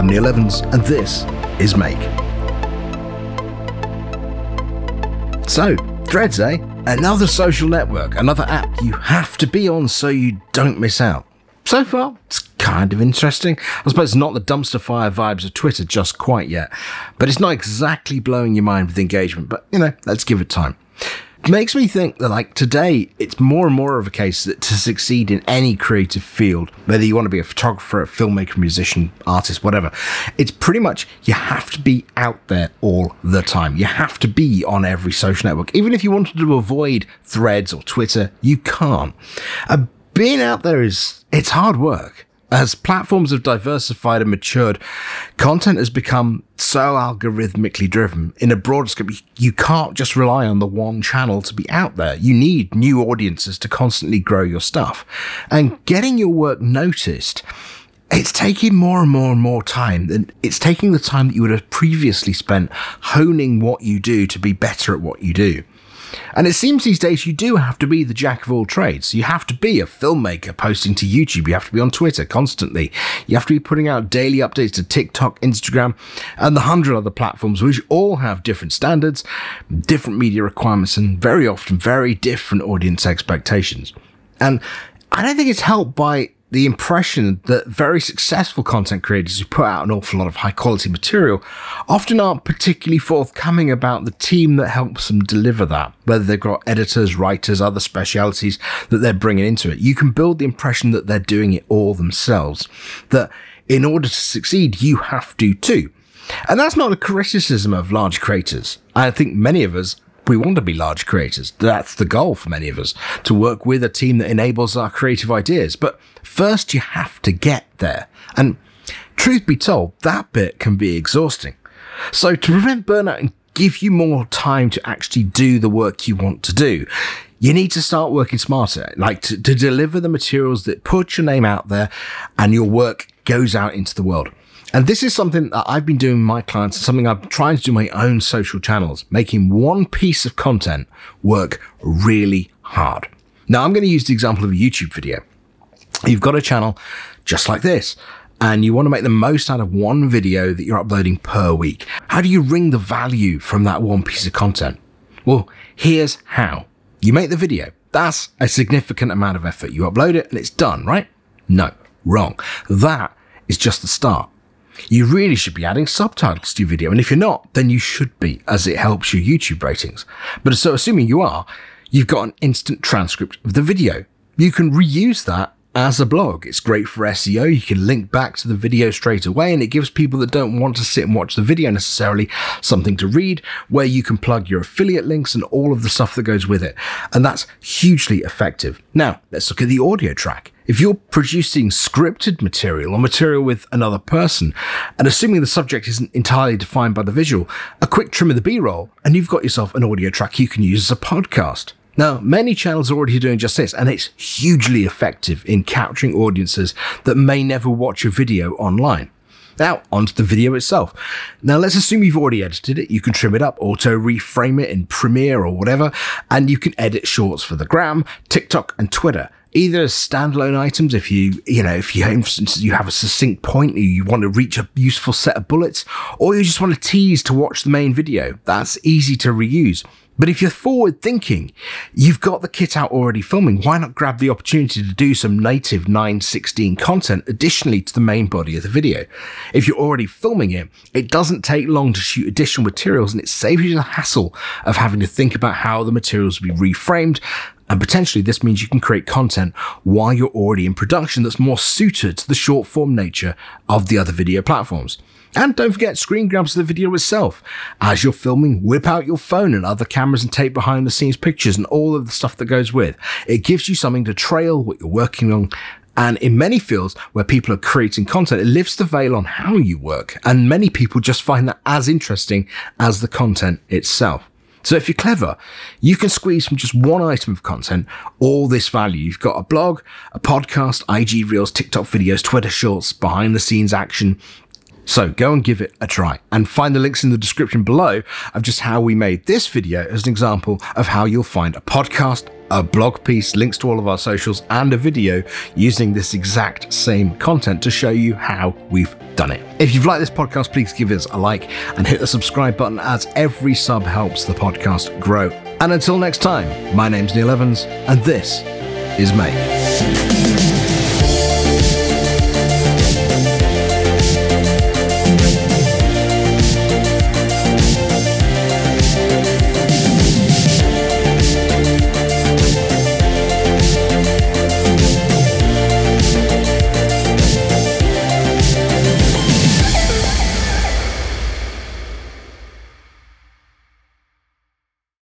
I'm Neil Evans, and this is Make. So, Threads, eh? Another social network, another app you have to be on so you don't miss out. So far, it's kind of interesting. I suppose it's not the dumpster fire vibes of Twitter just quite yet, but it's not exactly blowing your mind with engagement, but you know, let's give it time makes me think that like today it's more and more of a case that to succeed in any creative field whether you want to be a photographer a filmmaker musician artist whatever it's pretty much you have to be out there all the time. You have to be on every social network. Even if you wanted to avoid threads or twitter you can't. Uh, being out there is it's hard work as platforms have diversified and matured, content has become so algorithmically driven. In a broader scope, you can't just rely on the one channel to be out there. You need new audiences to constantly grow your stuff. And getting your work noticed, it's taking more and more and more time. And it's taking the time that you would have previously spent honing what you do to be better at what you do. And it seems these days you do have to be the jack of all trades. You have to be a filmmaker posting to YouTube. You have to be on Twitter constantly. You have to be putting out daily updates to TikTok, Instagram, and the hundred other platforms, which all have different standards, different media requirements, and very often very different audience expectations. And I don't think it's helped by the impression that very successful content creators who put out an awful lot of high quality material often aren't particularly forthcoming about the team that helps them deliver that, whether they've got editors, writers, other specialities that they're bringing into it. You can build the impression that they're doing it all themselves, that in order to succeed, you have to too. And that's not a criticism of large creators. I think many of us we want to be large creators. That's the goal for many of us to work with a team that enables our creative ideas. But first, you have to get there. And truth be told, that bit can be exhausting. So, to prevent burnout and give you more time to actually do the work you want to do, you need to start working smarter, like to, to deliver the materials that put your name out there and your work goes out into the world. And this is something that I've been doing with my clients, and something I'm trying to do my own social channels, making one piece of content work really hard. Now, I'm going to use the example of a YouTube video. You've got a channel just like this, and you want to make the most out of one video that you're uploading per week. How do you wring the value from that one piece of content? Well, here's how. You make the video. That's a significant amount of effort. You upload it and it's done, right? No, wrong. That is just the start. You really should be adding subtitles to your video. And if you're not, then you should be, as it helps your YouTube ratings. But so assuming you are, you've got an instant transcript of the video. You can reuse that as a blog. It's great for SEO. You can link back to the video straight away and it gives people that don't want to sit and watch the video necessarily something to read where you can plug your affiliate links and all of the stuff that goes with it. And that's hugely effective. Now, let's look at the audio track. If you're producing scripted material or material with another person, and assuming the subject isn't entirely defined by the visual, a quick trim of the B-roll, and you've got yourself an audio track you can use as a podcast. Now, many channels are already doing just this, and it's hugely effective in capturing audiences that may never watch a video online. Now, onto the video itself. Now, let's assume you've already edited it. You can trim it up, auto reframe it in Premiere or whatever, and you can edit shorts for the gram, TikTok, and Twitter either as standalone items if you you know if you for instance you have a succinct point you want to reach a useful set of bullets or you just want to tease to watch the main video that's easy to reuse but if you're forward thinking, you've got the kit out already filming. Why not grab the opportunity to do some native 916 content additionally to the main body of the video? If you're already filming it, it doesn't take long to shoot additional materials and it saves you the hassle of having to think about how the materials will be reframed and potentially this means you can create content while you're already in production that's more suited to the short form nature of the other video platforms. And don't forget screen grabs of the video itself. As you're filming, whip out your phone and other cameras and take behind the scenes pictures and all of the stuff that goes with. It gives you something to trail what you're working on and in many fields where people are creating content, it lifts the veil on how you work. And many people just find that as interesting as the content itself. So if you're clever, you can squeeze from just one item of content all this value. You've got a blog, a podcast, IG Reels, TikTok videos, Twitter Shorts, behind the scenes action. So go and give it a try and find the links in the description below of just how we made this video as an example of how you'll find a podcast a blog piece, links to all of our socials, and a video using this exact same content to show you how we've done it. If you've liked this podcast, please give us a like and hit the subscribe button as every sub helps the podcast grow. And until next time, my name's Neil Evans, and this is Make.